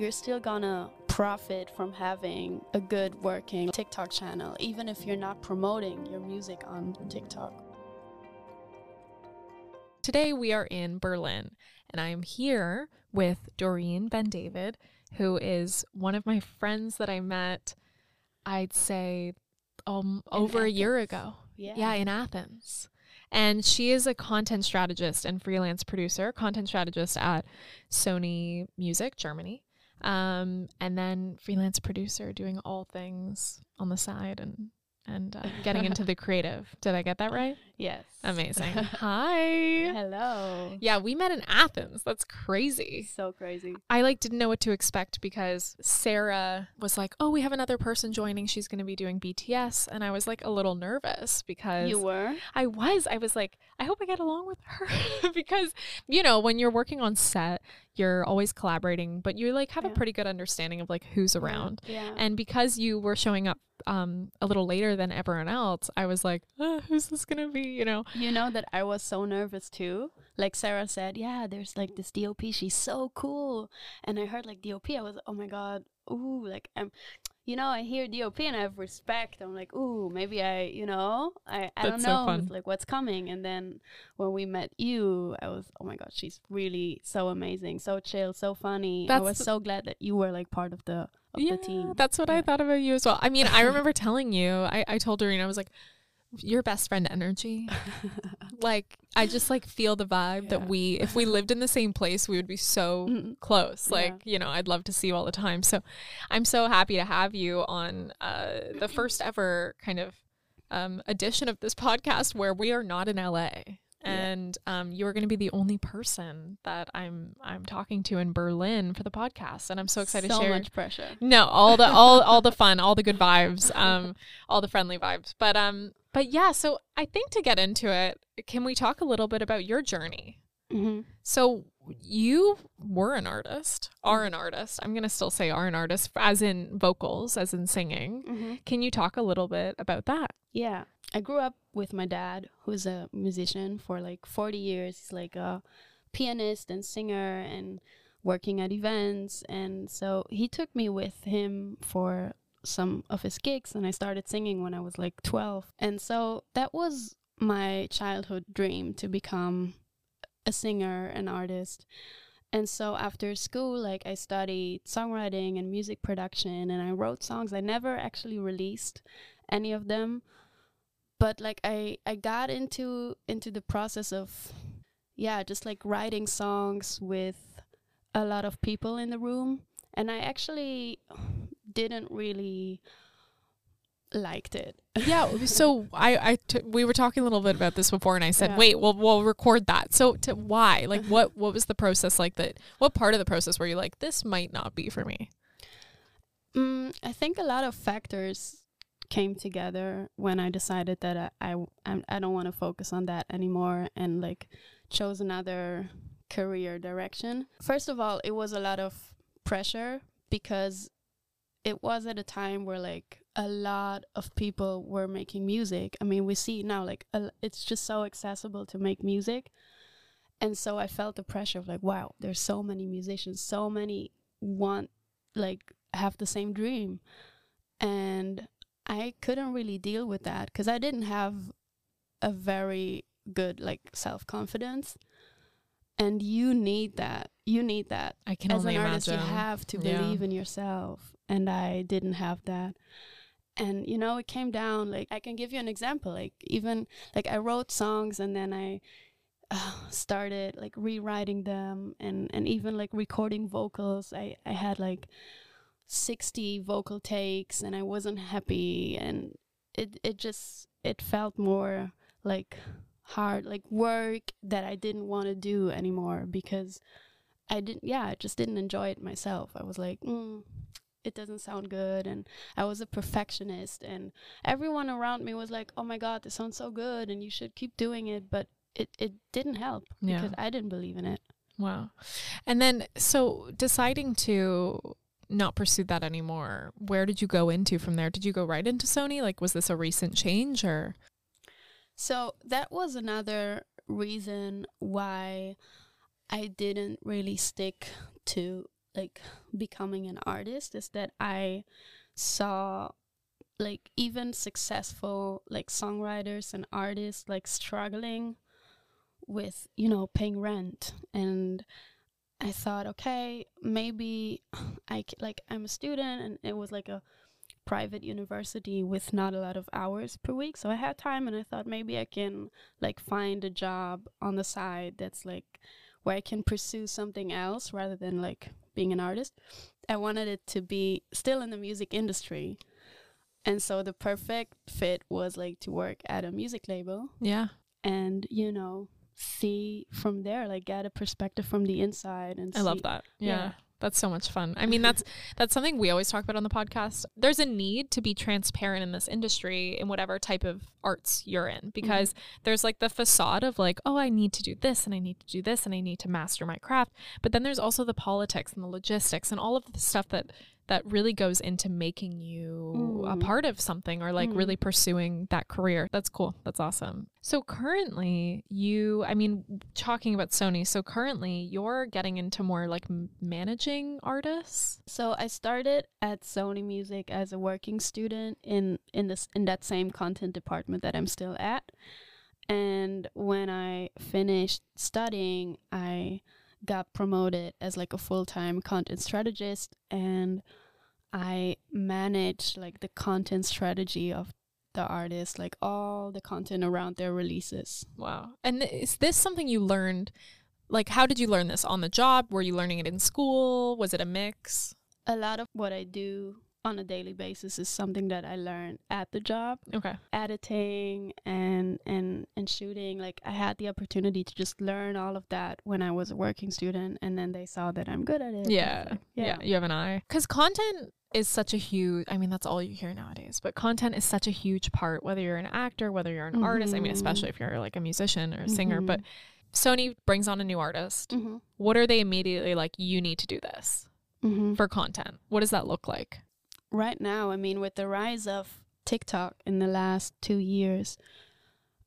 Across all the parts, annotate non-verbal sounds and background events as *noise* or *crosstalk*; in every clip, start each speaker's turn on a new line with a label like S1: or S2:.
S1: you're still gonna profit from having a good working TikTok channel, even if you're not promoting your music on TikTok.
S2: Today we are in Berlin, and I am here with Dorin Ben David, who is one of my friends that I met, I'd say, um, over a year ago.
S1: Yeah.
S2: Yeah, in Athens. And she is a content strategist and freelance producer, content strategist at Sony Music Germany. Um, and then freelance producer doing all things on the side and and uh, getting into the creative. Did I get that right?
S1: Yes.
S2: Amazing. *laughs* Hi.
S1: Hello.
S2: Yeah, we met in Athens. That's crazy.
S1: So crazy.
S2: I like didn't know what to expect because Sarah was like, "Oh, we have another person joining. She's going to be doing BTS." And I was like a little nervous because
S1: You were?
S2: I was. I was like, I hope I get along with her *laughs* because you know, when you're working on set, you're always collaborating, but you like have a pretty good understanding of like who's around.
S1: Yeah.
S2: And because you were showing up um a little later than everyone else, I was like, uh, who's this going to be, you know?
S1: You know that I was so nervous too. Like Sarah said, yeah, there's like this DOP. She's so cool. And I heard like DOP. I was, oh my god, ooh, like I'm, you know, I hear DOP and I have respect. I'm like, ooh, maybe I, you know, I, I don't
S2: That's so
S1: know,
S2: fun.
S1: like what's coming. And then when we met you, I was, oh my god, she's really so amazing, so chill, so funny. I was so glad that you were like part of the of
S2: yeah,
S1: the team.
S2: That's what I thought about you as well. I mean, I *laughs* remember telling you, I, I told Dorin, I was like, your best friend energy. *laughs* like, I just like feel the vibe
S1: Yeah.
S2: that we, if we lived in the same place, we would be so *laughs*
S1: Mhm.
S2: close.
S1: Yeah.
S2: Like, you know, I'd love to see you all the time. So I'm so happy to have you on uh, the first ever kind of um, edition of this podcast where we are not in LA.
S1: Yeah.
S2: And um, you're going to be the only person that I'm I'm talking to in Berlin for the podcast, and I'm so excited
S1: so
S2: to share
S1: much pressure.
S2: no, all the all all the *laughs* fun, all the good vibes, um, all the friendly vibes. But um, but yeah. So I think to get into it, can we talk a little bit about your journey?
S1: hmm
S2: So you were an artist, are an artist. I'm gonna still say are an artist, as in vocals, as in singing.
S1: hmm
S2: Can you talk a little bit about that?
S1: Yeah. I grew up with my dad, who's a musician for like 40 years. He's like a pianist and singer and working at events. And so he took me with him for some of his gigs, and I started singing when I was like 12. And so that was my childhood dream to become a singer, an artist. And so after school, like I studied songwriting and music production, and I wrote songs. I never actually released any of them but like i i got into into the process of yeah just like writing songs with a lot of people in the room and i actually didn't really liked it *laughs*
S2: Yeah. So I I t- we were talking a little bit about this before, and I said,
S1: Yeah.
S2: wait, well we'll record that. So to why? Like, *laughs* what what was the process like? That what part of the process were you like, this might not be for me?
S1: Mm, I think a lot of factors came together when I decided that I I, I don't want to focus on that anymore and like chose another career direction. First of all, it was a lot of pressure because it was at a time where like a lot of people were making music. I mean, we see now like a, it's just so accessible to make music. And so I felt the pressure of like, wow, there's so many musicians, so many want like have the same dream and i couldn't really deal with that because i didn't have a very good like self-confidence and you need that you need that
S2: I can
S1: as
S2: only
S1: an artist
S2: imagine.
S1: you have to
S2: Yeah.
S1: believe in yourself and i didn't have that. And you know it came down like i can give you an example like even like i wrote songs and then i uh, started like rewriting them and and even like recording vocals. I i had like 60 vocal takes and i wasn't happy and it it just it felt more like hard like work that i didn't want to do anymore because i didn't yeah i just didn't enjoy it myself. I was like mm, it doesn't sound good and i was a perfectionist and everyone around me was like oh my god this sounds so good and you should keep doing it but it, it didn't help
S2: Yeah.
S1: because i didn't believe in it
S2: Wow. And then so deciding to not pursue that anymore, where did you go into from there? Did you go right into Sony? Like was this a recent change or
S1: So that was another reason why I didn't really stick to like becoming an artist is that I saw like even successful like songwriters and artists like struggling with you know paying rent. And I thought okay maybe I c- like I'm a student and it was like a private university with not a lot of hours per week. So I had time and I thought maybe I can like find a job on the side that's like where I can pursue something else rather than like being an artist. I wanted it to be still in the music industry. And so the perfect fit was like to work at a music label
S2: Yeah.
S1: and, you know, see from there, like get a perspective from the inside and
S2: I love that.
S1: yeah.
S2: Yeah. That's so much fun. I mean, that's *laughs* that's something we always talk about on the podcast. There's a need to be transparent in this industry in whatever type of arts you're in mm-hmm. because there's like the facade of like, oh, I need to do this and I need to do this and I need to master my craft. But then there's also the politics and the logistics and all of the stuff that that really goes into making you a
S1: Mm.
S2: part of something or like
S1: Mm.
S2: really pursuing that career. That's cool. That's awesome. So currently, you, I mean, talking about Sony, so currently you're getting into more like m- managing artists.
S1: So I started at Sony Music as a working student in in this in that same content department that I'm still at. And when I finished studying, I got promoted as like a full-time content strategist and I manage like the content strategy of the artist, like all the content around their releases.
S2: Wow. And is this something you learned? Like, how did you learn this on the job? Were you learning it in school? Was it a mix?
S1: A lot of what I do on a daily basis is something that I learned at the job.
S2: Okay.
S1: editing and and and shooting like i had the opportunity to just learn all of that when i was a working student and then they saw that i'm good at it I was
S2: Yeah. Yeah. You have an eye. Because content is such a huge, I mean, that's all you hear nowadays, but content is such a huge part, whether you're an actor, whether you're an artist. I mean, especially if you're like a musician or a singer.
S1: Mhm.
S2: But Sony brings on a new artist.
S1: mm-hmm.
S2: What are they immediately like, you need to do this
S1: Mm-hmm.
S2: for content? What does that look like?
S1: right now i mean with the rise of tiktok in the last two years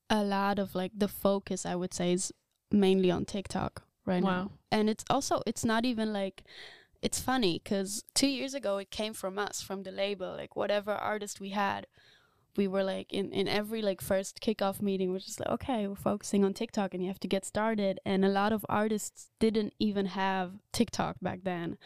S1: a lot of like the focus i would say is mainly on tiktok right
S2: Wow.
S1: now and it's also it's not even like it's funny because two years ago it came from us from the label like whatever artist we had we were like in, in every like first kickoff meeting we're just like okay we're focusing on tiktok and you have to get started and a lot of artists didn't even have tiktok back then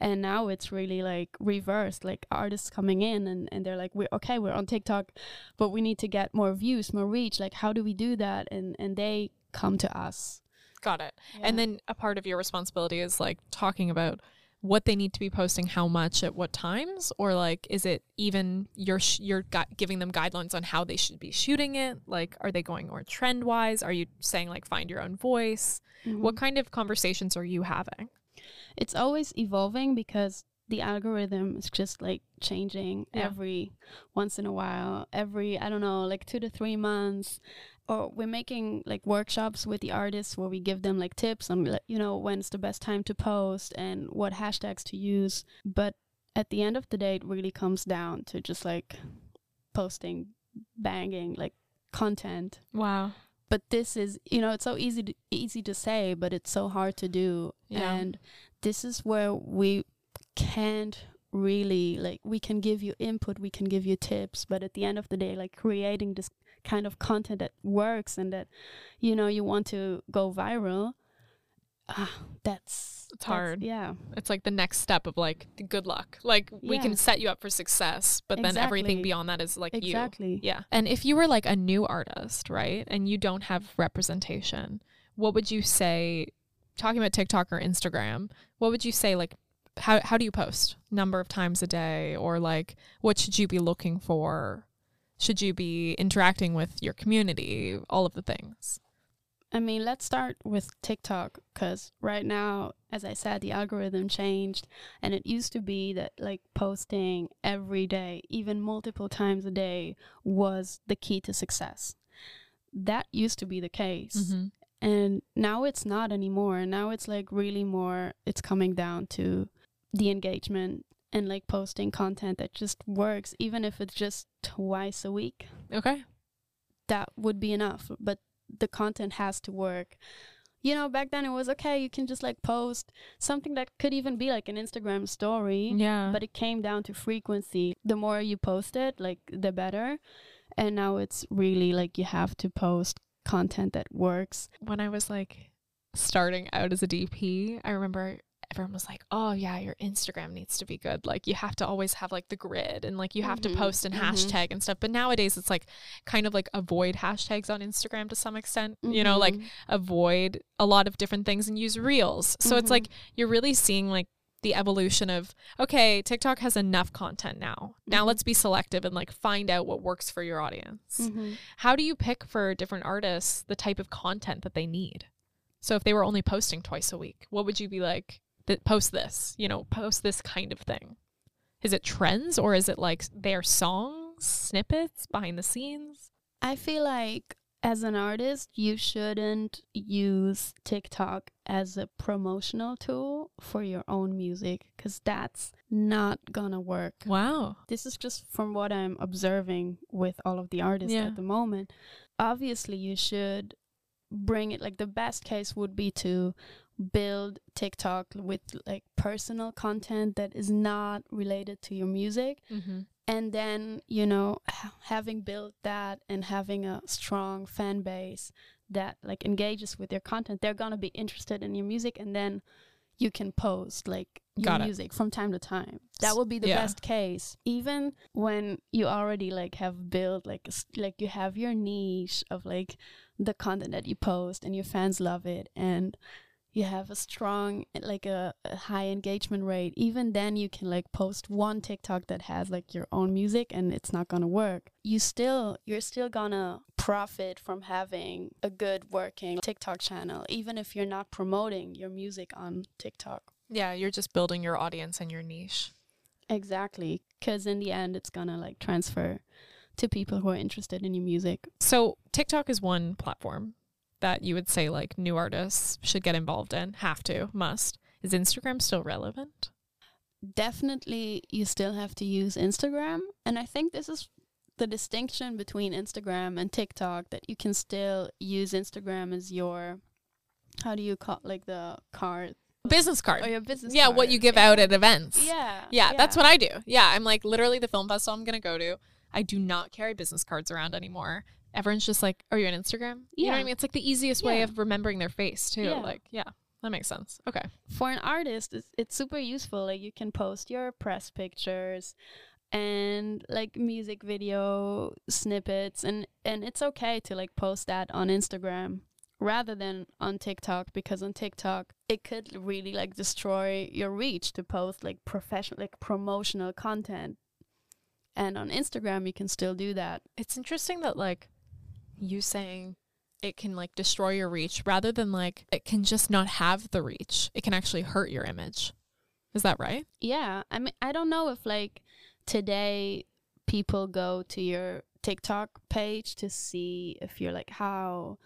S1: and now it's really like reversed like artists coming in and, and they're like we're okay we're on tiktok but we need to get more views more reach like how do we do that? And and they come to us.
S2: Got it. And then a part of your responsibility is like talking about what they need to be posting, how much at what times, or like is it even you're sh- you're gu- giving them guidelines on how they should be shooting it? Like, are they going more trend wise? Are you saying like find your own voice?
S1: Mhm.
S2: What kind of conversations are you having?
S1: it's always evolving because the algorithm is just like changing
S2: Yeah.
S1: every once in a while every i don't know like two to three months or we're making like workshops with the artists where we give them like tips on you know when's the best time to post and what hashtags to use but at the end of the day it really comes down to just like posting banging like content
S2: Wow.
S1: but this is you know it's so easy to, easy to say but it's so hard to do
S2: Yeah.
S1: and this is where we can't really like we can give you input we can give you tips but at the end of the day like creating this kind of content that works and that you know you want to go viral ah that's
S2: It's
S1: that's-
S2: hard.
S1: yeah
S2: It's like the next step of like good luck. Like we can set you up for success, but then everything beyond that is like you.
S1: exactly
S2: Yeah. And if you were like a new artist, right, and you don't have representation, what would you say, talking about TikTok or Instagram, what would you say, like, how, how do you post? Number of times a day, or like, what should you be looking for? Should you be interacting with your community? All of the things.
S1: I mean, let's start with TikTok because right now, as I said, the algorithm changed, and it used to be that like posting every day, even multiple times a day, was the key to success. That used to be the case, mm-hmm. and now it's not anymore. Now it's like really more, it's coming down to the engagement and like posting content that just works, even if it's just twice a week
S2: Okay.
S1: that would be enough but the content has to work you know, back then it was okay, you can just like post something that could even be like an Instagram story.
S2: Yeah.
S1: But it came down to frequency. The more you post it, like the better. And now it's really like you have to post content that works.
S2: when I was like starting out as a DP, I remember everyone was like, "Oh yeah, your Instagram needs to be good. Like you have to always have like the grid and like you have
S1: Mhm,
S2: to post and
S1: mhm.
S2: hashtag and stuff." But nowadays it's like kind of like avoid hashtags on Instagram to some extent. You know, like
S1: Mhm.
S2: avoid a lot of different things and use reels. So it's like you're really seeing like the evolution of okay, TikTok has enough content now. Now
S1: Mhm.
S2: let's be selective and like find out what works for your audience. How do you pick for different artists the type of content that they need? So if they were only posting twice a week, what would you be like? That post this, you know, post this kind of thing. Is it trends or is it like their songs, snippets, behind the scenes?
S1: I feel like as an artist, you shouldn't use TikTok as a promotional tool for your own music because that's not gonna work.
S2: Wow.
S1: This is just from what I'm observing with all of the artists
S2: Yeah.
S1: at the moment. Obviously, you should bring it like the best case would be to build TikTok with like personal content that is not related to your music
S2: Mm-hmm.
S1: and then you know having built that and having a strong fan base that like engages with your content they're gonna be interested in your music and then you can post like your music from time to time that would be the
S2: yeah.
S1: best case even when you already like have built like like you have your niche of like the content that you post and your fans love it and you have a strong like a, a high engagement rate even then you can like post one tiktok that has like your own music and it's not gonna work. You still you're still gonna profit from having a good working tiktok channel even if you're not promoting your music on tiktok.
S2: Yeah, you're just building your audience and your niche.
S1: exactly because in the end it's gonna like transfer to people who are interested in your music.
S2: So TikTok is one platform that you would say like new artists should get involved in, have to, must. Is Instagram still relevant?
S1: definitely you still have to use Instagram. And I think this is the distinction between Instagram and TikTok that you can still use Instagram as your how do you call like the card
S2: Business card.
S1: or your business
S2: yeah, what you give out at events.
S1: Yeah.
S2: Yeah, that's what I do. Yeah, I'm like literally the film festival I'm gonna go to. I do not carry business cards around anymore. Everyone's just like, "Are you on Instagram?" You know what I mean? It's like the easiest way of remembering their face too.
S1: Yeah.
S2: Like, yeah, that makes sense. Okay.
S1: for an artist it's, it's super useful like you can post your press pictures and like music video snippets and and it's okay to like post that on Instagram rather than on TikTok because on TikTok it could really like destroy your reach to post like professional like promotional content and on Instagram you can still do that
S2: It's interesting that like you saying it can like destroy your reach rather than like it can just not have the reach. It can actually hurt your image. Is that right?
S1: Yeah, I mean, I don't know if like today people go to your TikTok page to see if you're like how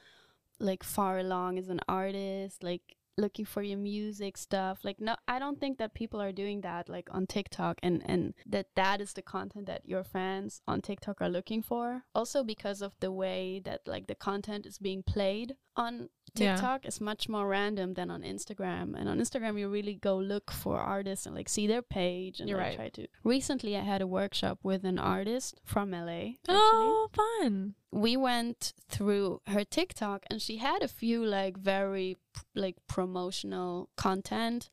S1: like far along as an artist, like looking for your music stuff. Like no, I don't think that people are doing that like on TikTok and and that that is the content that your fans on TikTok are looking for. Also because of the way that like the content is being played on
S2: Yeah.
S1: TikTok is much more random than on Instagram. And on Instagram, you really go look for artists and like see their page and
S2: You're
S1: like,
S2: right.
S1: try to. Recently, I had a workshop with an artist from LA. Actually,
S2: Oh, fun.
S1: We went through her TikTok and she had a few like very like promotional content.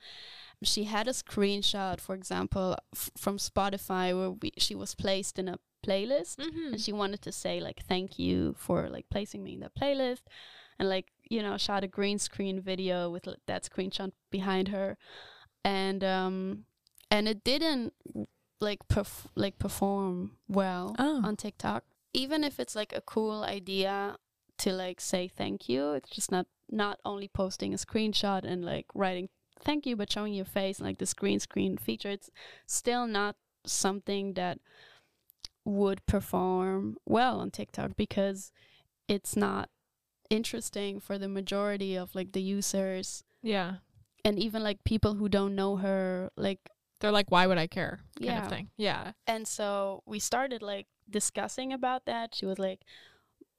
S1: She had a screenshot, for example, f- from Spotify where we, she was placed in a playlist
S2: Mm-hmm.
S1: and she wanted to say like thank you for like placing me in the playlist and like you know shot a green screen video with that screenshot behind her and um and it didn't like perf- like perform well
S2: Oh.
S1: on TikTok even if it's like a cool idea to like say thank you it's just not not only posting a screenshot and like writing thank you but showing your face and like the screen screen feature it's still not something that would perform well on TikTok because it's not interesting for the majority of like the users
S2: Yeah.
S1: and even like people who don't know her like
S2: They're like, why would I care? Kind
S1: Yeah.
S2: of thing. Yeah.
S1: and so we started like discussing about that she was like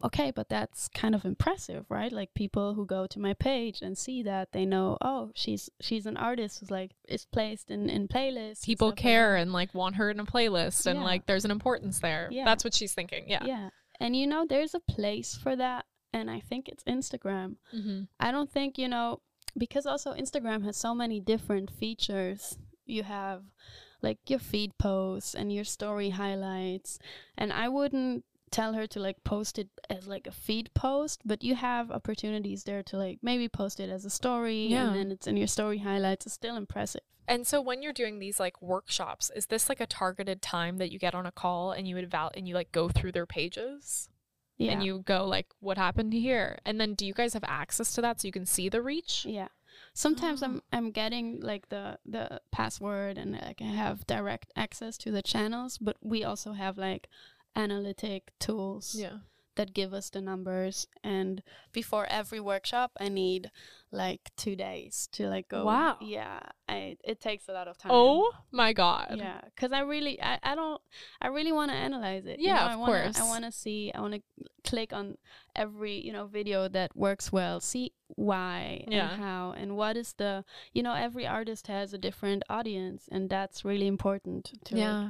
S1: okay, but that's kind of impressive, right? Like people who go to my page and see that they know, oh, she's she's an artist who's like is placed in in playlists.
S2: People
S1: like
S2: care
S1: that.
S2: and like want her in a playlist and
S1: Yeah.
S2: like there's an importance there.
S1: Yeah.
S2: That's what she's thinking. Yeah.
S1: yeah, and you know, there's a place for that, and I think it's Instagram.
S2: Mm-hmm.
S1: I don't think, you know, because also Instagram has so many different features. You have like your feed posts and your story highlights. And I wouldn't tell her to like post it as like a feed post, but you have opportunities there to like maybe post it as a story
S2: Yeah.
S1: and then it's in your story highlights. It's still impressive.
S2: And so when you're doing these like workshops, is this like a targeted time that you get on a call and you would val- and you like go through their pages
S1: Yeah.
S2: and you go like what happened here? And then do you guys have access to that so you can see the reach?
S1: Yeah. Sometimes
S2: Oh.
S1: I'm I'm getting like the the password and like I have direct access to the channels, but we also have like analytic tools
S2: Yeah.
S1: That give us the numbers and before every workshop I need like 2 days to like go
S2: Wow.
S1: Yeah. I it takes a lot of time.
S2: Oh my god.
S1: Yeah, cuz I really I, I don't I really want to analyze it. you
S2: Yeah,
S1: know?
S2: of
S1: I wanna,
S2: course.
S1: I want to see I want to click on every, you know, video that works well, see why
S2: Yeah.
S1: and how and what is the, you know, every artist has a different audience and that's really important to
S2: Yeah.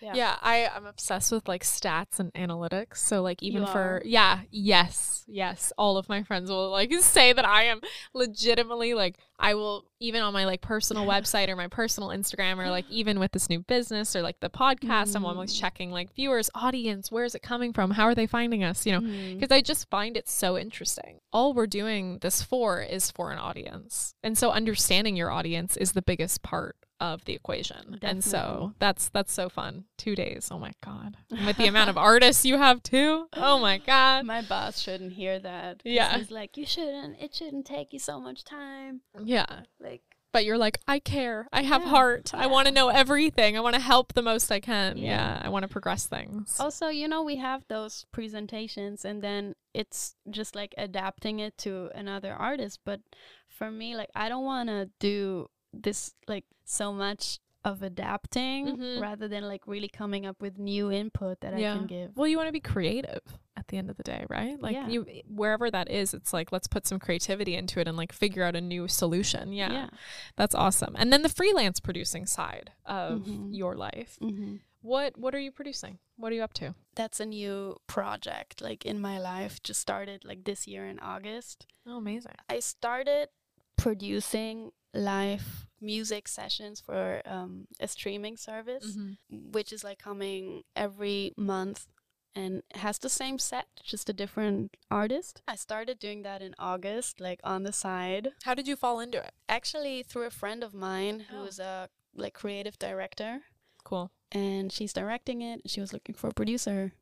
S1: Yeah.
S2: yeah. I I'm obsessed with like stats and analytics. So like even
S1: You
S2: for
S1: are?
S2: yeah, yes, yes. All of my friends will like *laughs* say that I am legitimately like I will even on my like personal *laughs* website or my personal Instagram or like even with this new business or like the podcast, I'm always
S1: Mm.
S2: checking like viewers, audience, where is it coming from? How are they finding us? You know, because I just find it so interesting. All we're doing this for is for an audience. And so understanding your audience is the biggest part of the equation. And so that's that's so fun. 2 days. Oh my god. With the *laughs* amount of artists you have too. Oh my god.
S1: My boss shouldn't hear that.
S2: Yeah.
S1: He's like, you shouldn't. It shouldn't take you so much time.
S2: Yeah.
S1: Like,
S2: But you're like, I care. I have
S1: Yeah.
S2: heart. I want to know everything. I want to help the most I can. Yeah.
S1: Yeah.
S2: I want to progress things.
S1: also, you know, we have those presentations and then it's just like adapting it to another artist. But for me, like, I don't want to do this like so much of adapting
S2: Mhm.
S1: rather than like really coming up with new input that I can give.
S2: Well, you want to be creative at the end of the day, right? Like
S1: Yeah.
S2: you wherever that is, it's like let's put some creativity into it and like figure out a new solution. Yeah. That's awesome. And then the freelance producing side of
S1: Mhm.
S2: your life.
S1: hmm
S2: What what are you producing? What are you up to?
S1: That's a new project like in my life. Just started like this year in August.
S2: Oh, amazing.
S1: I started producing live music sessions for um, a streaming service,
S2: Mm-hmm.
S1: which is like coming every month and has the same set, just a different artist. I started doing that in August, like on the side.
S2: How did you fall into it?
S1: Actually, through a friend of mine
S2: Oh.
S1: who's a like creative director,
S2: Cool.
S1: and she's directing it. She was looking for a producer.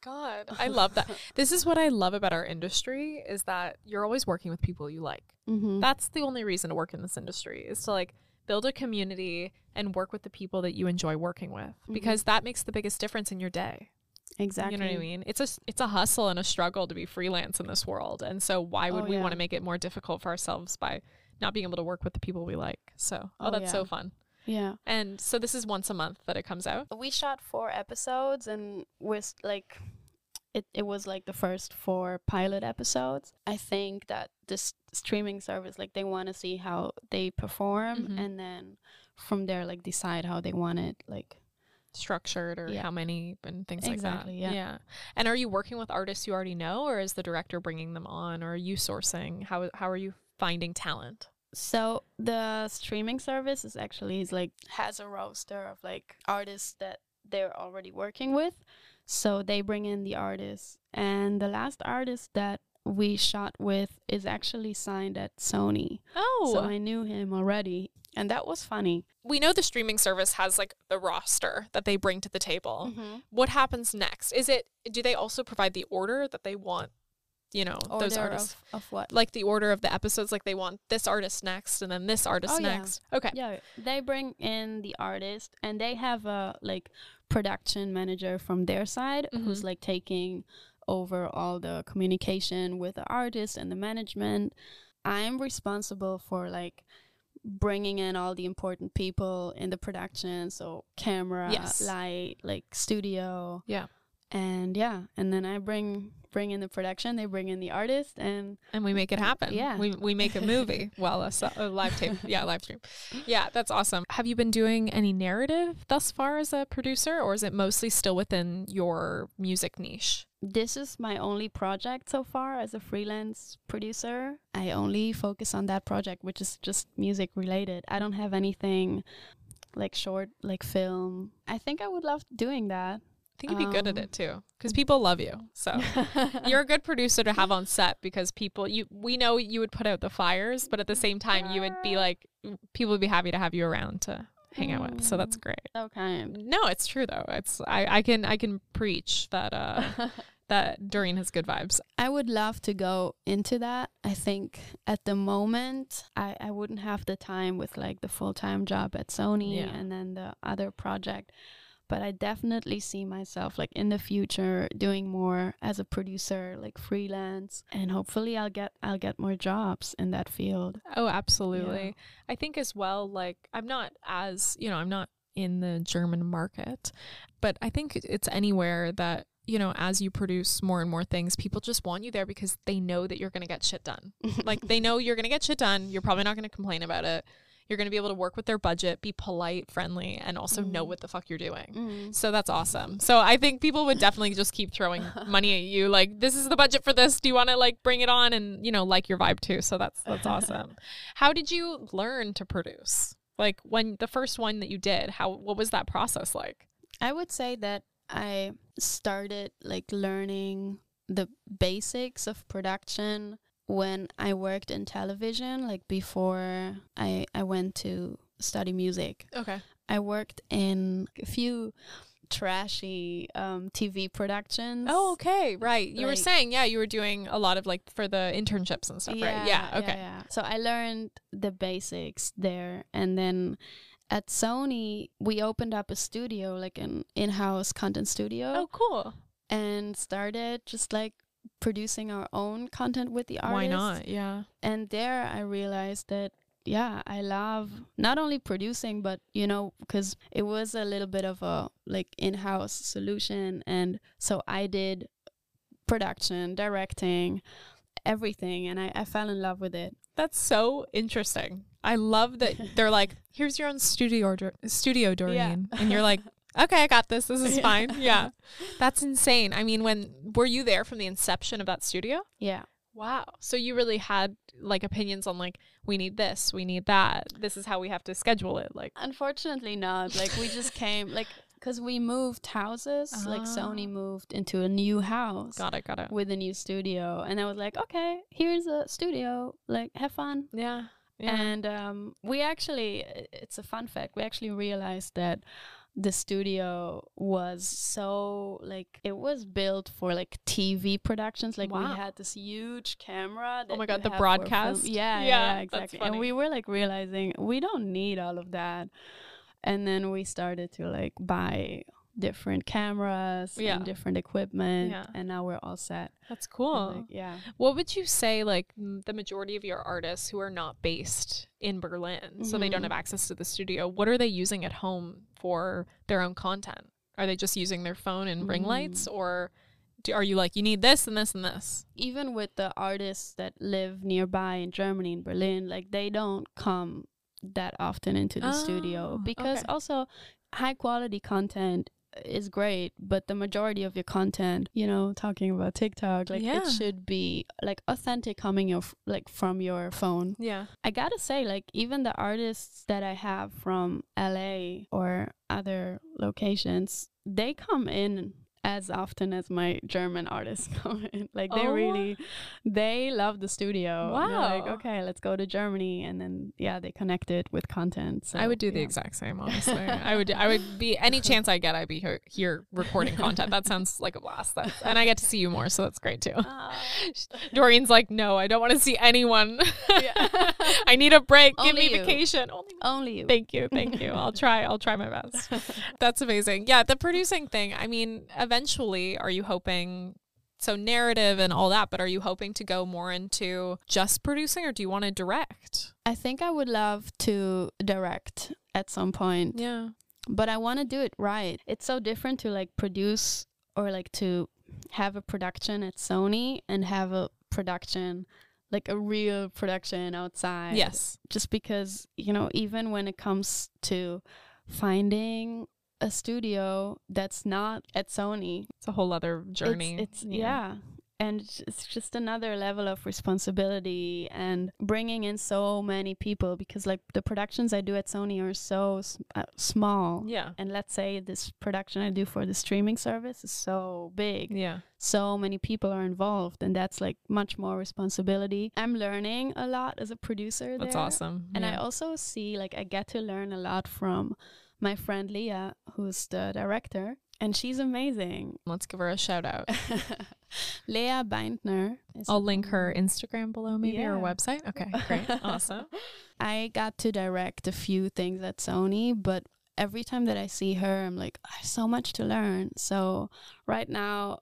S2: God. *laughs* I love that. This is what I love about our industry is that you're always working with people you like.
S1: mm-hmm.
S2: That's the only reason to work in this industry is to like build a community and work with the people that you enjoy working with
S1: Mhm.
S2: because that makes the biggest difference in your day.
S1: exactly.
S2: You know what I mean? It's a it's a hustle and a struggle to be freelance in this world. And so why would
S1: Oh,
S2: we
S1: yeah.
S2: want to make it more difficult for ourselves by not being able to work with the people we like? So, oh,
S1: Oh,
S2: that's so fun.
S1: Yeah.
S2: And so this is once a month that it comes out.
S1: we shot four episodes and was like it, it was like the first four pilot episodes i think that this streaming service like they want to see how they perform
S2: Mhm.
S1: and then from there like decide how they want it like
S2: Structured or
S1: Yeah.
S2: how many and things
S1: Exactly,
S2: like that.
S1: Yeah. yeah.
S2: And are you working with artists you already know or is the director bringing them on or are you sourcing? How how are you finding talent?
S1: So the streaming service is actually is like has a roster of like artists that they're already working with so they bring in the artists and the last artist that we shot with is actually signed at sony
S2: Oh,
S1: So I knew him already. And that was funny.
S2: we know the streaming service has like the roster that they bring to the table. Mm-hmm. What happens next? Is it do they also provide the order that they want, you know,
S1: Order
S2: those artists?
S1: of, of what?
S2: like the order of the episodes like they want this artist next and then this artist
S1: Oh, yeah.
S2: next. Okay.
S1: Yeah, they bring in the artist and they have a like production manager from their side who's
S2: Mhm.
S1: like taking over all the communication with the artist and the management. I'm responsible for like bringing in all the important people in the production, so camera,
S2: Yes.
S1: light, like studio.
S2: Yeah.
S1: And yeah, and then I bring bring in the production, they bring in the artist, and
S2: and we make it happen.
S1: Yeah.
S2: we we make a movie. *laughs* well, a, so- a live tape. Yeah, live stream. *laughs* Yeah, that's awesome. Have you been doing any narrative thus far as a producer, or is it mostly still within your music niche?
S1: this is my only project so far as a freelance producer. I only focus on that project, which is just music related. I don't have anything like short, like film. I think I would love doing that.
S2: I think you'd be good at
S1: Um,
S2: it too, because people love you. So *laughs* you're a good producer to have on set because people you we know you would put out the fires, but at the same time you would be like people would be happy to have you around to hang out with. So that's
S1: Mm.
S2: great.
S1: so kind.
S2: No, it's true though. It's I, I can I can preach that uh *laughs* that Dorin has good vibes.
S1: I would love to go into that. I think at the moment I, I wouldn't have the time with like the full time job at Sony
S2: Yeah.
S1: and then the other project. But I definitely see myself like in the future doing more as a producer, like freelance, and hopefully I'll get I'll get more jobs in that field.
S2: Oh, absolutely. I think as well, like, I'm not as, you know, I'm not in the German market, but I think it's anywhere that, you know, as you produce more and more things, people just want you there because they know that you're going to get shit done. *laughs* like, they know you're going to get shit done. You're probably not going to complain about it. You're going to be able to work with their budget, be polite, friendly, and also know
S1: Mm.
S2: what the fuck you're doing.
S1: Mm.
S2: So that's awesome. So I think people would definitely just keep throwing *laughs* money at you. Like, this is the budget for this. Do you want to like bring it on and you know like your vibe too? So that's that's *laughs* awesome. How did you learn to produce? Like when the first one that you did, how what was that process like?
S1: I would say that I started like learning the basics of production when I worked in television, like before I I went to study music.
S2: Okay.
S1: I worked in a few trashy um, TV productions.
S2: Oh, okay. Right. You were saying, yeah, you were doing a lot of like for the internships and stuff, right? Yeah. Okay.
S1: yeah. So I learned the basics there, and then at Sony we opened up a studio, like an in-house content studio,
S2: Oh, cool.
S1: and started just like producing our own content with the artists.
S2: Why not? Yeah.
S1: And there I realized that yeah, I love not only producing but you know because it was a little bit of a like in-house solution and so I did production, directing, everything and I, I fell in love with it.
S2: That's so interesting. I love that *laughs* they're like, "Here's your own studio, Dor- studio, Dorin," and you're like, "Okay, I got this. This is *laughs* fine." Yeah, that's insane. I mean, when were you there from the inception of that studio?
S1: Yeah.
S2: Wow. So you really had like opinions on like, we need this, we need that. This is how we have to schedule it. Like,
S1: Unfortunately not. Like we just *laughs* came like cuz we moved houses, like Sony
S2: Ah.
S1: moved into a new house.
S2: got it, got it.
S1: with a new studio and I was like, okay, here's a studio, like have fun.
S2: Yeah. Yeah.
S1: And um, we actually, it's a fun fact, we actually realized that the studio was so like it was built for like TV productions. Like
S2: Wow.
S1: we had this huge camera.
S2: Oh my God, the
S1: have for film.
S2: broadcast?
S1: Yeah, Yeah,
S2: yeah,
S1: exactly. And we were like realizing we don't need all of that. And then we started to like buy different cameras
S2: Yeah.
S1: and different equipment,
S2: Yeah.
S1: and now we're all set.
S2: that's cool.
S1: like, yeah.
S2: What would you say, like, m- the majority of your artists who are not based in Berlin, so they don't
S1: Mhm.
S2: have access to the studio, what are they using at home for their own content? Are they just using their phone and ring lights, or do, are you like, you need this and this and this?
S1: even with the artists that live nearby in Germany in Berlin, like they don't come that often into the studio
S2: Oh,
S1: because
S2: okay.
S1: also high quality content is great, but the majority of your content, you know, talking about TikTok, like
S2: Yeah.
S1: it should be like authentic coming your f- like from your phone.
S2: Yeah.
S1: I gotta say, like even the artists that I have from LA or other locations, they come in as often as my German artists *laughs* come in. Like they
S2: Oh.
S1: really, they love the studio. They're like, okay, let's go to Germany, and then yeah, they connect it with content. So
S2: I would do the exact same, *laughs* honestly. I would, I would be any chance I get, I'd be here, here recording content. That sounds like a blast. That's, and I get to see you more, so that's great too.
S1: Ah. *laughs*
S2: Dorin's like, no, I don't want to see anyone.
S1: Yeah.
S2: I need a break. Give me
S1: you.
S2: vacation. Only.
S1: Only you.
S2: Thank you. Thank you. I'll try. I'll try my best. That's amazing. Yeah, the producing thing. I mean, eventually, are you hoping? So narrative and all that, but are you hoping to go more into just producing, or do you want to direct?
S1: I think I would love to direct at some point.
S2: Yeah.
S1: but I want to do it right. It's so different to like produce or like to have a production at Sony and have a production like a real production outside.
S2: Yes.
S1: Just because, you know, even when it comes to finding a studio that's not at Sony,
S2: It's a whole other journey.
S1: it's, it's yeah. And it's- just another level of responsibility and bringing in so many people because, like, the productions I do at Sony are so uh, small.
S2: Yeah.
S1: And let's say this production I do for the streaming service is so big
S2: Yeah.
S1: so many people are involved and that's like much more responsibility i'm learning a lot as a producer
S2: That's
S1: there.
S2: awesome.
S1: and i also see like i get to learn a lot from my friend Lea who's the director and she's amazing
S2: Let's give her a shout out. *laughs*
S1: Lea Baintner
S2: I'll link her Instagram below, maybe or website. Okay, *laughs* great, awesome.
S1: i got to direct a few things at sony but every time that i see her i'm like i have so much to learn so right now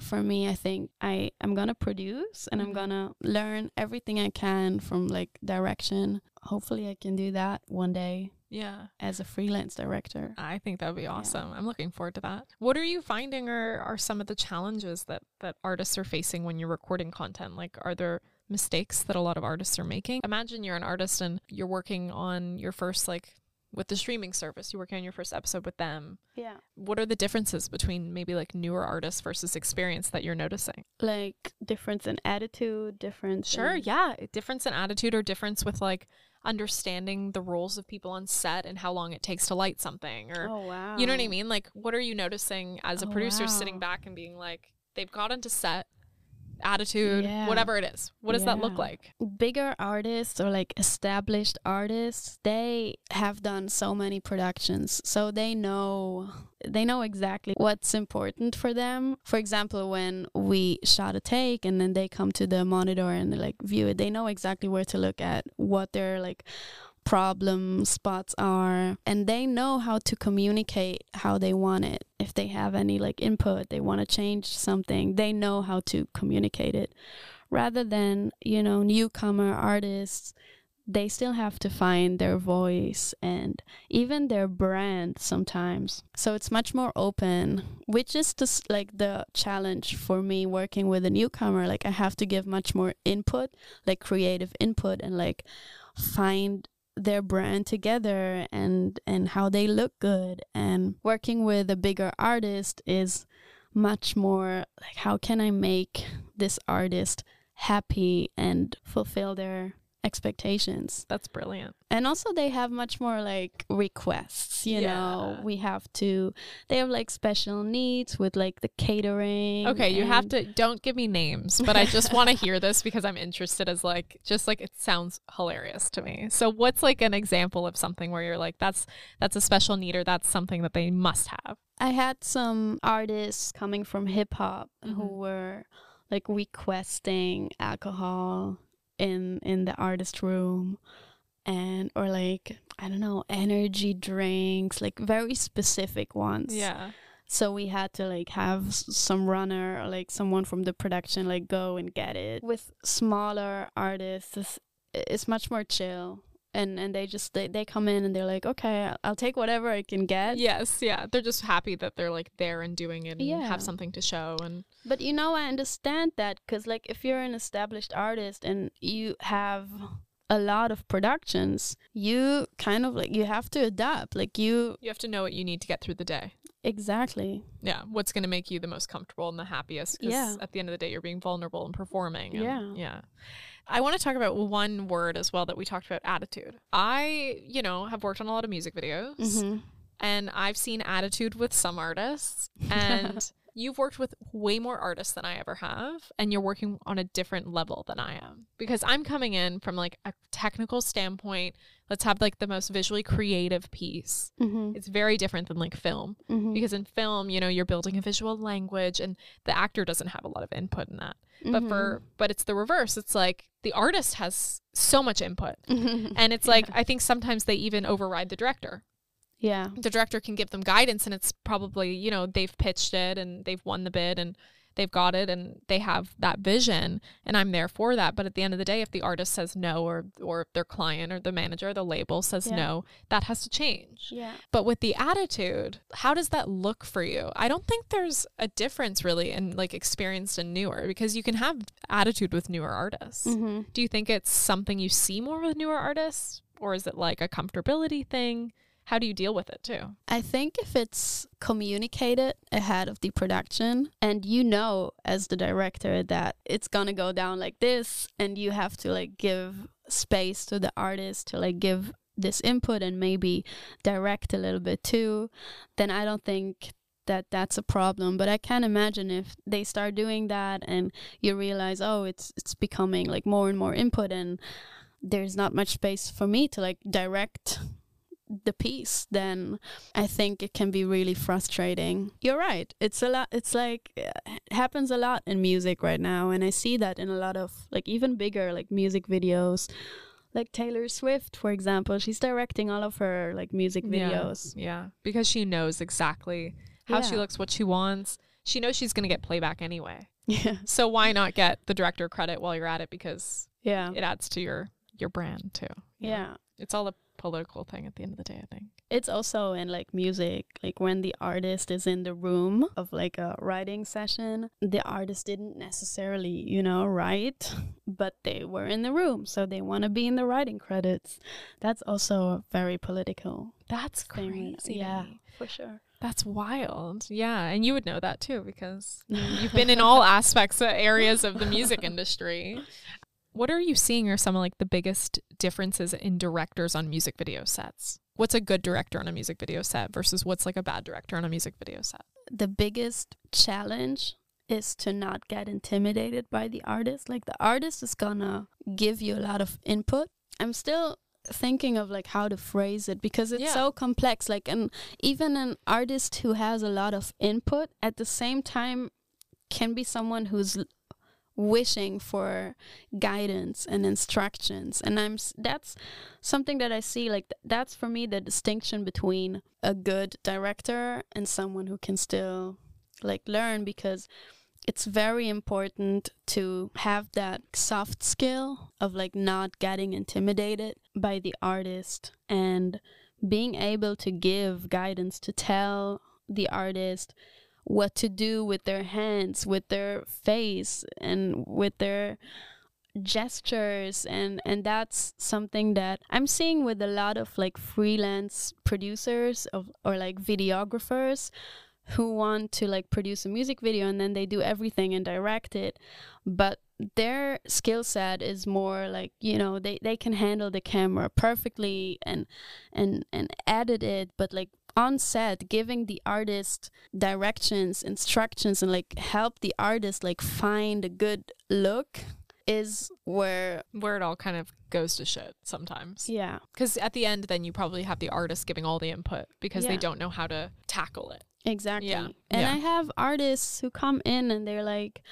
S1: for me i think i i'm gonna produce and i'm
S2: Mhm.
S1: gonna learn everything i can from like direction hopefully i can do that one day
S2: Yeah,
S1: as a freelance director
S2: I think that would be awesome. I'm looking forward to that. What are you finding are are some of the challenges that that artists are facing when you're recording content? Like, are there mistakes that a lot of artists are making? Imagine you're an artist and you're working on your first like with the streaming service. You're working on your first episode with them.
S1: yeah
S2: What are the differences between maybe like newer artists versus experience that you're noticing?
S1: like difference in attitude difference
S2: Sure,
S1: in-
S2: yeah. Difference in attitude or difference with like understanding the roles of people on set and how long it takes to light something or
S1: oh wow
S2: you know what I mean? Like what are you noticing as a
S1: Oh,
S2: producer sitting back and being like they've got into set attitude,
S1: Yeah.
S2: whatever it is. What does that look like?
S1: bigger artists or like established artists they have done so many productions so they know they know exactly what's important for them for example when we shot a take and then they come to the monitor and they like view it they know exactly where to look at what they're like problem spots are and they know how to communicate how they want it. If they have any like input they want to change something they know how to communicate it. Rather than you know newcomer artists they still have to find their voice and even their brand sometimes. So it's much more open which is just like the challenge for me working with a newcomer. Like i have to give much more input like creative input and like find their brand together and and how they look good. And working with a bigger artist is much more like how can i make this artist happy and fulfill their expectations
S2: That's brilliant.
S1: and also they have much more like requests you know we have to they have like special needs with like the catering
S2: Okay, you have to don't give me names, but I just want to hear this *laughs* because I'm interested as like just like it sounds hilarious to me. So what's like an example of something where you're like that's that's a special need or that's something that they must have?
S1: I had some artists coming from hip hop who
S2: Mhm.
S1: were like requesting alcohol in in the artist room and or like I don't know energy drinks like very specific ones.
S2: Yeah.
S1: So we had to like have s- some runner or like someone from the production like go and get it. With smaller artists, it's, it's much more chill. And and they just they, they come in and they're like, okay, I'll- I'll take whatever I can get.
S2: Yes, yeah. They're just happy that they're like there and doing it and
S1: Yeah.
S2: have something to show and
S1: But you know, I understand that because, like, if you're an established artist and you have a lot of productions, you kind of like you have to adapt. Like, you
S2: you have to know what you need to get through the day.
S1: exactly.
S2: Yeah, what's going to make you the most comfortable and the happiest
S1: Yeah.
S2: at the end of the day you're being vulnerable and performing. and-
S1: Yeah.
S2: Yeah. I want to talk about one word as well that we talked about attitude. I, you know, have worked on a lot of music videos
S1: Mm-hmm.
S2: and I've seen attitude with some artists and *laughs* you've worked with way more artists than I ever have and you're working on a different level than I am. Because I'm coming in from like a technical standpoint let's have like the most visually creative piece.
S1: Mm-hmm.
S2: it's very different than like film.
S1: Mm-hmm.
S2: because in film you know you're building a visual language and the actor doesn't have a lot of input in that. But for but it's the reverse. It's like the artist has so much input.
S1: Mm-hmm.
S2: and it's like *laughs* i think sometimes they even override the director
S1: yeah,
S2: the director can give them guidance and it's probably you know they've pitched it and they've won the bid and they've got it and they have that vision and I'm there for that. But at the end of the day, if the artist says no or or their client or the manager, or the label says
S1: Yeah.
S2: no, that has to change.
S1: Yeah.
S2: But with the attitude, how does that look for you? I don't think there's a difference really in like experienced and newer because you can have attitude with newer artists.
S1: hmm
S2: Do you think it's something you see more with newer artists or is it like a comfortability thing? How do you deal with it too?
S1: I think if it's communicated ahead of the production and you know as the director that it's gonna go down like this and you have to like give space to the artist to like give this input and maybe direct a little bit too, then I don't think that that's a problem. But I can imagine if they start doing that and you realize, oh, it's it's becoming like more and more input and there's not much space for me to like direct the piece, then I think it can be really frustrating. You're right. It's a lot. It's like it happens a lot in music right now, and I see that in a lot of like even bigger like music videos. Like Taylor Swift, for example, she's directing all of her like music videos.
S2: Yeah, yeah. because she knows exactly how she looks, what she wants. She knows she's going to get playback anyway.
S1: Yeah, *laughs*
S2: So why not get the director credit while you're at it because
S1: yeah,
S2: it adds to your your brand too. know?
S1: yeah.
S2: It's all a political thing at the end of the day, I think.
S1: It's also in like music, like when the artist is in the room of like a writing session, the artist didn't necessarily, you know, write, but they were in the room, so they want to be in the writing credits. That's also very political.
S2: That's crazy.
S1: Yeah, for sure.
S2: That's wild. Yeah, and you would know that too because *laughs* you've been in all aspects of areas of the music industry. What are you seeing are some of like the biggest differences in directors on music video sets? What's a good director on a music video set versus what's like a bad director on a music video set?
S1: the biggest challenge is to not get intimidated by the artist. Like the artist is gonna give you a lot of input. I'm still thinking of like how to phrase it because it's
S2: Yeah.
S1: so complex. Like and even an artist who has a lot of input at the same time can be someone who's wishing for guidance and instructions. And i'm that's something that i see like that's for me the distinction between a good director and someone who can still like learn because it's very important to have that soft skill of like not getting intimidated by the artist and being able to give guidance to tell the artist what to do with their hands, with their face, and with their gestures. And and that's something that I'm seeing with a lot of like freelance producers of or like videographers who want to like produce a music video and then they do everything and direct it. But their skill set is more like you know they, they can handle the camera perfectly and and and edit it but like on set giving the artist directions instructions and like help the artist like find a good look is where
S2: Where it all kind of goes to shit sometimes.
S1: yeah
S2: Because at the end, then you probably have the artist giving all the input because they don't know how to tackle it.
S1: Exactly.
S2: Yeah,
S1: And
S2: yeah.
S1: I have artists who come in and they're like,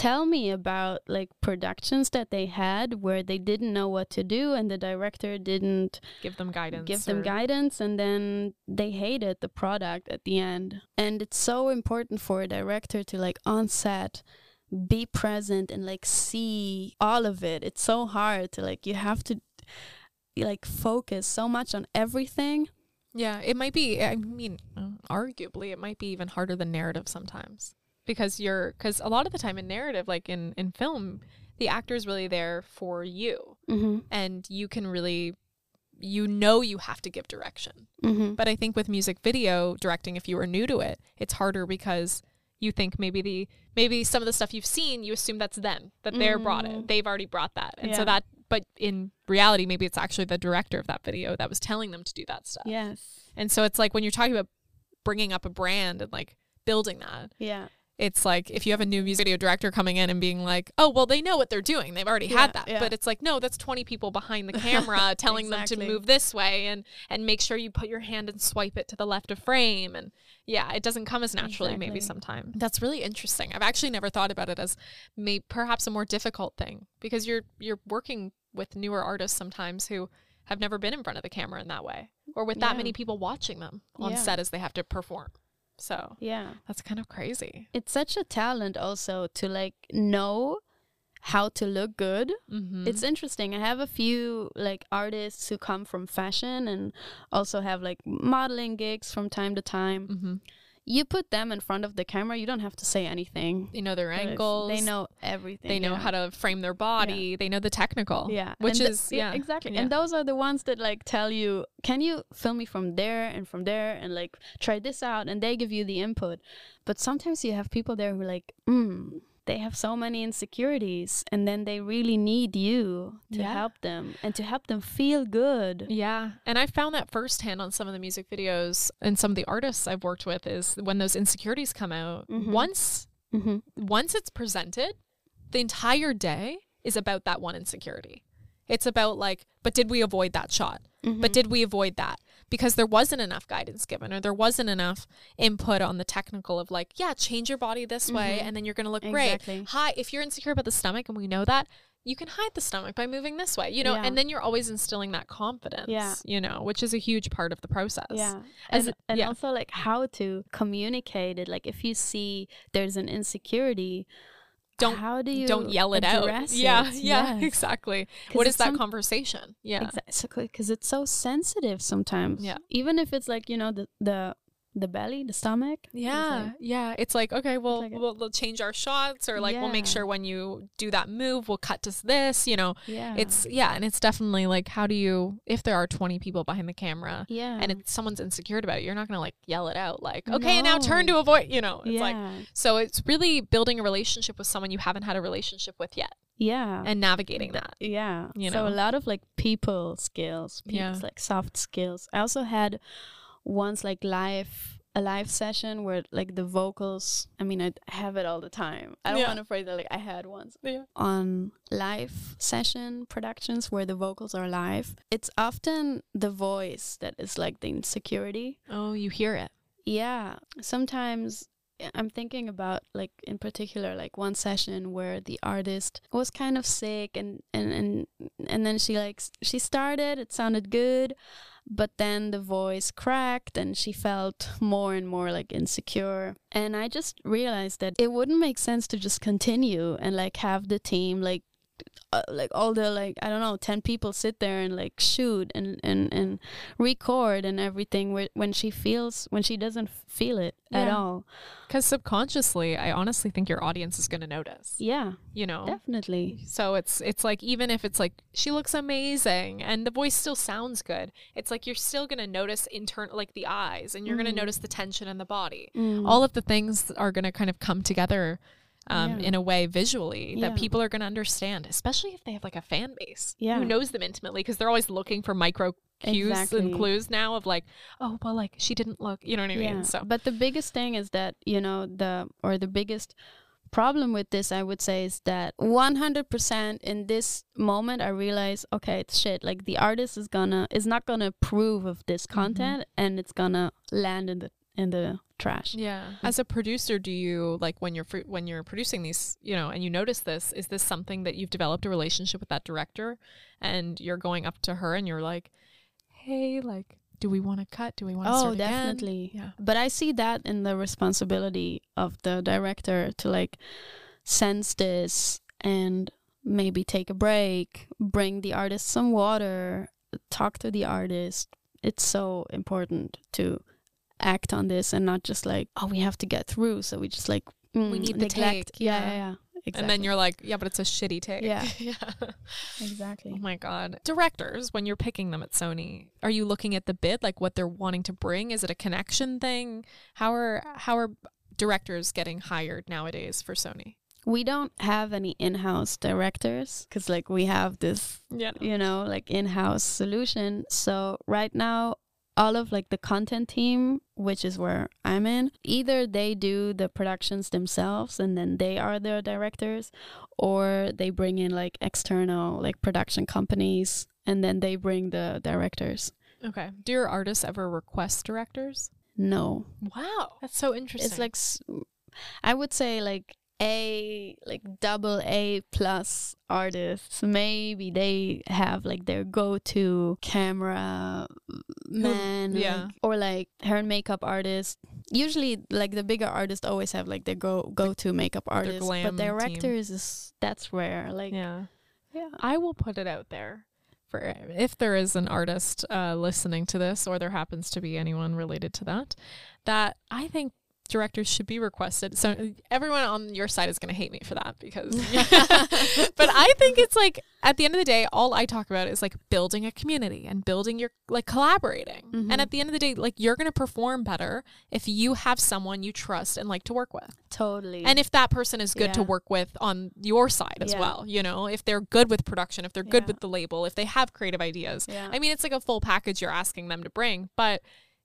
S1: tell me about like productions that they had where they didn't know what to do and the director didn't
S2: Give them guidance.
S1: give them guidance and then they hated the product at the end. And it's so important for a director to like on set be present and like see all of it. It's so hard to like you have to like focus so much on everything.
S2: Yeah, it might be. I mean, arguably, it might be even harder than narrative sometimes because you're because a lot of the time in narrative, like in in film, the actor is really there for you,
S1: Mm-hmm.
S2: and you can really, you know, you have to give direction.
S1: Mm-hmm.
S2: But I think with music video directing, if you are new to it, it's harder because you think maybe the maybe some of the stuff you've seen, you assume that's them that they're brought it,
S1: Mm.
S2: they've already brought that, and so that. But in reality, maybe it's actually the director of that video that was telling them to do that stuff.
S1: Yes.
S2: And so it's like when you're talking about bringing up a brand and like building that,
S1: Yeah.
S2: It's like if you have a new music video director coming in and being like, oh, well, they know what they're doing. They've already
S1: Yeah,
S2: had that.
S1: yeah.
S2: But it's like, no, that's 20 people behind the camera *laughs* telling them to move this way and, and make sure you put your hand and swipe it to the left of frame. And yeah, it doesn't come as naturally maybe
S1: Exactly.
S2: sometimes. That's really interesting. I've actually never thought about it as may perhaps a more difficult thing because you're you're working with newer artists sometimes who have never been in front of the camera in that way or with that
S1: Yeah.
S2: many people watching them on set as they have to perform. So
S1: Yeah.
S2: that's kind of crazy.
S1: It's such a talent also to like know how to look good.
S2: Mm-hmm.
S1: It's interesting. I have a few like artists who come from fashion and also have like modeling gigs from time to time.
S2: mm-hmm.
S1: You put them in front of the camera, you don't have to say anything.
S2: They know their angles.
S1: They know everything.
S2: They know
S1: yeah.
S2: how to frame their body. They know the technical.
S1: Yeah,
S2: Which
S1: and
S2: is yeah
S1: exactly.
S2: yeah.
S1: And those are the ones that like tell you, can you film me from there and from there and like try this out, and they give you the input. But sometimes you have people there who are like, mm, they have so many insecurities, and then they really need you to
S2: Yeah.
S1: help them and to help them feel good.
S2: Yeah. And I found that firsthand on some of the music videos and some of the artists I've worked with is when those insecurities come out,
S1: Mhm.
S2: once
S1: Mm-hmm.
S2: once it's presented, the entire day is about that one insecurity. It's about like, but did we avoid that shot?
S1: Mm-hmm.
S2: But did we avoid that? Because there wasn't enough guidance given or there wasn't enough input on the technical of like, yeah, change your body this way
S1: Mhm.
S2: and then you're going to look
S1: Exactly.
S2: great. Hi, if you're insecure about the stomach and we know that, you can hide the stomach by moving this way, you know,
S1: Yeah.
S2: and then you're always instilling that confidence,
S1: Yeah.
S2: you know, which is a huge part of the process.
S1: Yeah.
S2: As
S1: and, and
S2: yeah.
S1: also like how to communicate it. Like if you see there's an insecurity,
S2: Don't-
S1: how do you
S2: Don't yell it out.
S1: address
S2: Yeah, *laughs* yeah,
S1: Yes.
S2: exactly. What is that
S1: some-
S2: conversation? Yeah.
S1: Exactly, because it's so sensitive sometimes.
S2: Yeah.
S1: Even if it's like you know the the the belly, the stomach.
S2: Yeah,
S1: like-
S2: yeah. It's like okay, well,
S1: like
S2: we'll, we'll change our shots, or like we'll make sure when you do that move, we'll cut to this. You know,
S1: yeah.
S2: it's yeah, and it's definitely like how do you if there are twenty people behind the camera
S1: yeah.
S2: and it's someone's insecure about it, you're not gonna like yell it out like okay, now turn to avoid. You know, it's
S1: yeah.
S2: like so it's really building a relationship with someone you haven't had a relationship with yet
S1: yeah.
S2: and navigating that.
S1: yeah.
S2: you
S1: so
S2: know.
S1: a lot of like people skills, people,
S2: Yeah.
S1: like soft skills. I also had once like live a live session where like the vocals. I mean, I have it all the time. I don't
S2: Yeah.
S1: want to phrase it like I had once.
S2: Yeah.
S1: on live session productions where the vocals are live, it's often the voice that is like the insecurity.
S2: Oh, you hear it.
S1: Yeah. Sometimes I- I'm thinking about like in particular like one session where the artist was kind of sick and and and, and then she like she started it sounded good but then the voice cracked and she felt more and more like insecure. And I just realized that it wouldn't make sense to just continue and like have the team like uh, like all the like I don't know 10 people sit there and like shoot and and and record and everything whe- when she feels when she doesn't feel it at all
S2: Because subconsciously, I honestly think your audience is going to notice.
S1: yeah
S2: You know,
S1: definitely
S2: So it's it's like even if it's like she looks amazing and the voice still sounds good, it's like you're still gonna notice intern like the eyes and you're gonna
S1: Mhm.
S2: notice the tension in the body.
S1: Mm.
S2: All of the things are gonna kind of come together um,
S1: Yeah.
S2: in a way visually
S1: Yeah.
S2: that people are gonna understand, especially if they have like a fan base
S1: Yeah.
S2: who knows them intimately because they're always looking for micro cues
S1: Exactly.
S2: and clues now of like, oh well, like she didn't look, you know what I mean? So
S1: But the biggest thing is that, you know, the or the biggest problem with this I would say is that 100% in this moment I realize okay, it's shit. Like the artist is gonna is not going to approve of this
S2: Mm-hmm.
S1: content and it's going to land in the in the trash.
S2: Yeah. Mm-hmm. As a producer, do you like when you're fr- when you're producing these, you know, and you notice this, is this something that you've developed a relationship with that director and you're going up to her and you're like, "Hey, like do we want to cut? Do we want to
S1: Oh,
S2: start again?"
S1: definitely.
S2: Yeah.
S1: But I see that in the responsibility of the director to like sense this and maybe take a break, bring the artist some water, talk to the artist. It's so important to act on this and not just like, oh, we have to get through. So we just like, mm,
S2: need the
S1: neglect.
S2: take,
S1: Yeah,
S2: yeah.
S1: yeah, yeah. Exactly.
S2: And then you're like, "Yeah, but it's a shitty take."
S1: Yeah. *laughs*
S2: yeah.
S1: exactly.
S2: Oh my god. Directors, when you're picking them at Sony, are you looking at the bid like what they're wanting to bring? Is it a connection thing? How are how are directors getting hired nowadays for Sony?
S1: We don't have any in-house directors because like we have this
S2: Yeah.
S1: you know, like in-house solution. So right now, all of like the content team, which is where I'm in, either they do the productions themselves and then they are the directors, or they bring in like external like production companies and then they bring the directors.
S2: Okay. Do your artists ever request directors?
S1: No,
S2: Wow, that's so interesting.
S1: it's like I would say like a like double A plus artists. Maybe they have like their go to camera man,
S2: yeah.
S1: like- or like hair and makeup artist. usually like the bigger artists always have like their go go to makeup artist, but
S2: team.
S1: directors is that's rare. Like
S2: yeah.
S1: yeah.
S2: I will put it out there for if there is an artist uh, listening to this, or there happens to be anyone related to that, that I think directors should be requested. So everyone on your side is going to hate me for that because, *laughs* but I think it's like at the end of the day, all I talk about is like building a community and building your like collaborating.
S1: Mhm.
S2: And at the end of the day, like you're going to perform better if you have someone you trust and like to work with.
S1: Totally.
S2: And if that person is good to work with on your side as
S1: Yeah.
S2: well, you know, if they're good with production, if they're good
S1: Yeah.
S2: with the label, if they have creative ideas.
S1: yeah.
S2: I mean, it's like a full package you're asking them to bring. But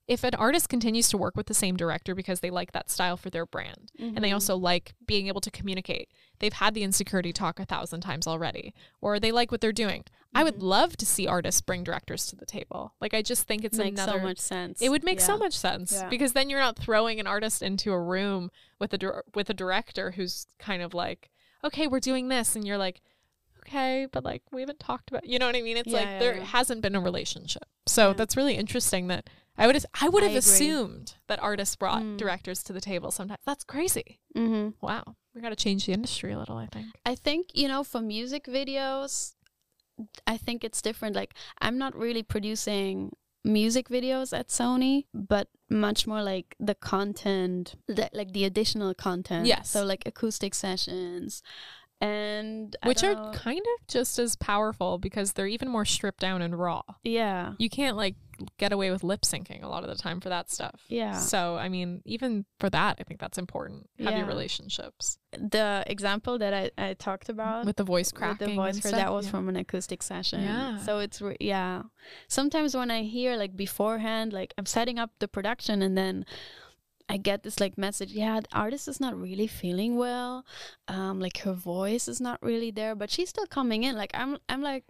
S2: if an artist continues to work with the same director because they like that style for their brand and they
S1: Mhm.
S2: also like being able to communicate, they've had the insecurity talk a thousand times already, or they like what they're doing. I would
S1: Mhm.
S2: love to see artists bring directors to the table. Like, I just think it's
S1: makes
S2: another
S1: so much sense.
S2: it would make so much sense
S1: Yeah.
S2: because then you're not throwing an artist into a room with a with a director who's kind of like, okay, we're doing this, and you're like, okay, but like we haven't talked about, you know what I mean? It's
S1: Yeah,
S2: like
S1: yeah,
S2: there
S1: yeah.
S2: hasn't been a relationship, so
S1: Yeah.
S2: that's really interesting. That I would I would have
S1: agree.
S2: assumed that artists brought
S1: Mm.
S2: directors to the table. Sometimes that's crazy.
S1: Mhm.
S2: Wow, we got to change the industry a little. I think.
S1: I think, you know, for music videos, I think it's different. Like, I'm not really producing music videos at Sony, but much more like the content, the, like the additional content.
S2: Yes.
S1: So, like acoustic sessions and
S2: Which are
S1: know-
S2: kind of just as powerful because they're even more stripped down and raw.
S1: yeah.
S2: you can't like get away with lip syncing a lot of the time for that stuff.
S1: Yeah.
S2: So I mean, even for that, I think that's important. Have your relationships
S1: The example that I, I talked about
S2: with the voice
S1: with
S2: cracking.
S1: the voice for that was
S2: yeah.
S1: from an acoustic session.
S2: Yeah.
S1: So it's re- yeah. Sometimes when I hear like beforehand, like I'm setting up the production and then I get this like message, yeah, the artist is not really feeling well. Um, like her voice is not really there, but she's still coming in. Like I'm, I'm like,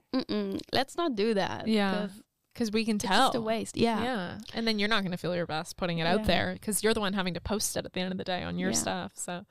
S1: let's not do that.
S2: Yeah.
S1: 'Cause
S2: we can
S1: it's
S2: tell.
S1: just a waste. Yeah,
S2: Yeah. And then you're not going to feel your best putting it out there because you're the one having to post it at the end of the day on your
S1: Yeah.
S2: stuff. So,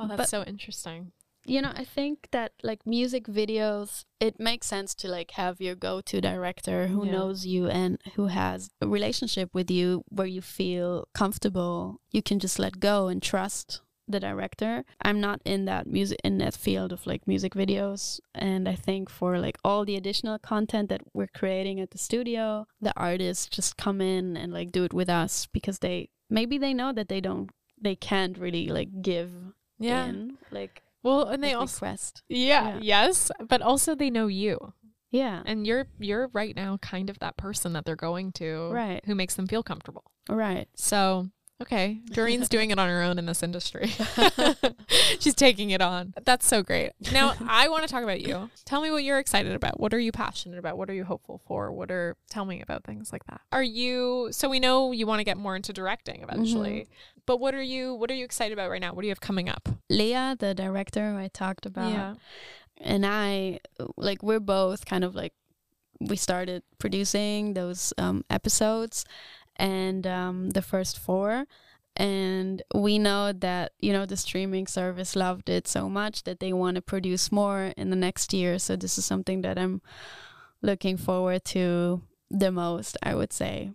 S2: oh, that's
S1: But-
S2: so interesting.
S1: you know, I think that like music videos, it makes sense to like have your go-to director who
S2: Yeah.
S1: knows you and who has a relationship with you where you feel comfortable. You can just let go and trust the director. I'm not in that music in that field of like music videos and I think for like all the additional content that we're creating at the studio, the artists just come in and like do it with us because they maybe they know that they don't they can't really like give
S2: Yeah.
S1: in like
S2: Well, and they also,
S1: request.
S2: yeah,
S1: Yeah.
S2: yes, but also they know you,
S1: Yeah.
S2: and you're you're right now kind of that person that they're going to,
S1: Right.
S2: Who makes them feel comfortable.
S1: Right.
S2: So, okay, Dorin's doing it on her own in this industry. *laughs* *laughs* She's taking it on. That's so great. Now, *laughs* I want to talk about you. Tell me what you're excited about. What are you passionate about? What are you hopeful for? What are tell me about things like that. Are you so we know you want to get more into directing eventually. But what are you what are you excited about right now? What do you have coming up?
S1: Lea, the director who I talked about, and I, like, we're both kind of like, we started producing those um, episodes and um, the first four. And we know that, you know, the streaming service loved it so much that they want to produce more in the next year. So this is something that I'm looking forward to the most, I would say.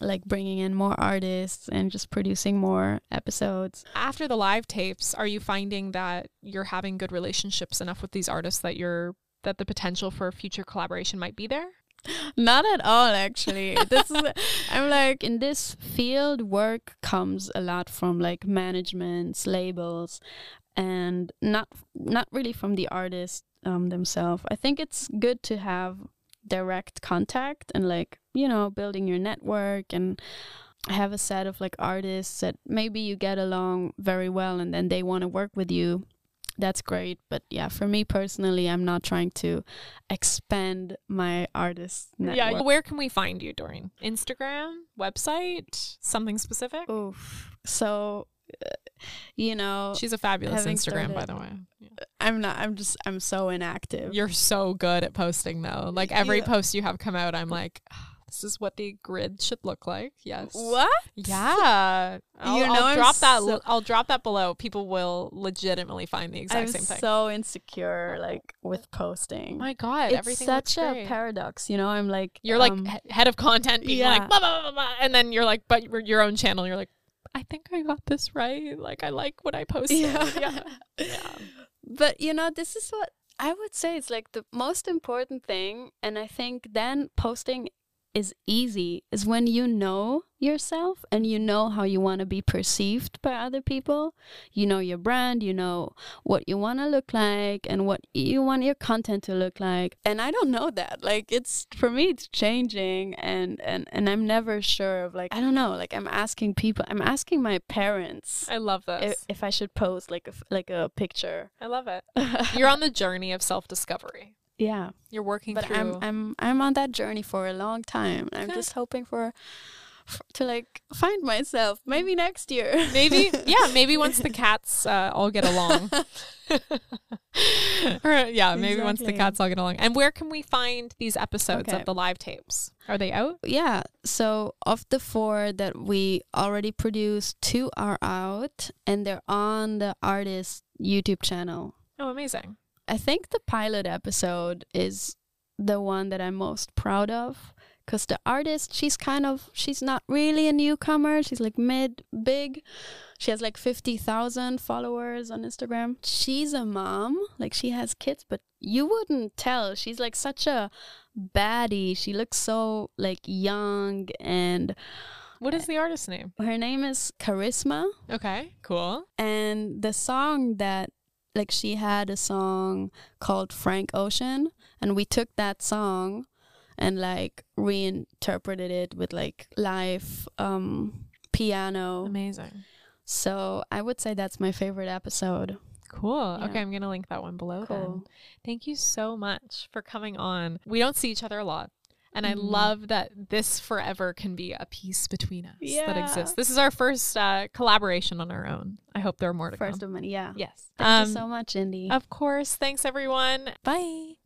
S1: Like bringing in more artists and just producing more episodes.
S2: After the live tapes, are you finding that you're having good relationships enough with these artists that you're that the potential for future collaboration might be there? *laughs*
S1: Not at all, actually. this is I'm like in this field, work comes a lot from like managements, labels, and not not really from the artists um, themselves. I think it's good to have direct contact and like you know building your network and have a set of like artists that maybe you get along very well and then they want to work with you that's great but yeah for me personally i'm not trying to expand my artist network
S2: Yeah. Where can we find you, Dorin? Instagram, website, something specific?
S1: Oof. So, uh, you know,
S2: She's a fabulous Instagram, by the way. Yeah.
S1: I'm not. I'm just. I'm so inactive.
S2: You're so good at posting, though. Like every
S1: Yeah.
S2: post you have come out, I'm like, "Ah, this is what the grid should look like. Yes.
S1: what?
S2: Yeah. I'll,
S1: You know
S2: I'll drop that.
S1: so-
S2: l- I'll drop that below. People will legitimately find the exact
S1: I'm
S2: same thing.
S1: so insecure, like with posting.
S2: my god,
S1: it's such a paradox, you know. I'm like,
S2: You're like
S1: um,
S2: he- head of content, being
S1: yeah.
S2: like, blah, blah, blah, blah, and then you're like, but your- your own channel, you're like, I think I got this right. Like I like what I posted.
S1: Yeah. *laughs*
S2: yeah. Yeah. *laughs*
S1: But you know, this is what I would say it's like the most important thing. And I think then posting is easy is when you know yourself and you know how you want to be perceived by other people. You know your brand, you know what you want to look like and what you want your content to look like. And I don't know that. Like it's for me it's changing and and and I'm never sure of like I don't know, like I'm asking people, I'm asking my parents
S2: I love
S1: if,
S2: this.
S1: if I should post like a like a picture.
S2: I love it. *laughs* You're on the journey of self discovery.
S1: Yeah.
S2: You're working
S1: but
S2: through
S1: I'm I'm I'm on that journey for a long time. I'm
S2: Good.
S1: just hoping for, for to like find myself. Maybe next year.
S2: maybe *laughs* yeah, maybe once the cats uh, all get along. *laughs* or yeah, maybe once the cats all get along. And where can we find these episodes
S1: Okay.
S2: of the live tapes? Are they out?
S1: yeah. So of the four that we already produced, two are out and they're on the artist YouTube channel.
S2: Oh, amazing.
S1: I think the pilot episode is the one that I'm most proud of because the artist, she's kind of, she's not really a newcomer. She's like mid big. She has like 50,000 followers on Instagram. She's a mom, like she has kids, but you wouldn't tell. She's like such a baddie. She looks so like young and
S2: What is the artist's name?
S1: her name is Charisma
S2: Okay, cool.
S1: and the song that like she had a song called Frank Ocean and we took that song and like reinterpreted it with like live um piano
S2: Amazing.
S1: so i would say that's my favorite episode
S2: Cool.
S1: Yeah.
S2: Okay, I'm gonna link that one below. Then.
S1: Cool.
S2: Thank you so much for coming on. We don't see each other a lot. And I
S1: Mhm.
S2: love that this forever can be a piece between us that exists. This is our first uh, collaboration on our own. I hope there are more to
S1: first
S2: come.
S1: of many yeah
S2: Yes.
S1: thank
S2: Um,
S1: you so much indy
S2: Of course. Thanks, everyone.
S1: bye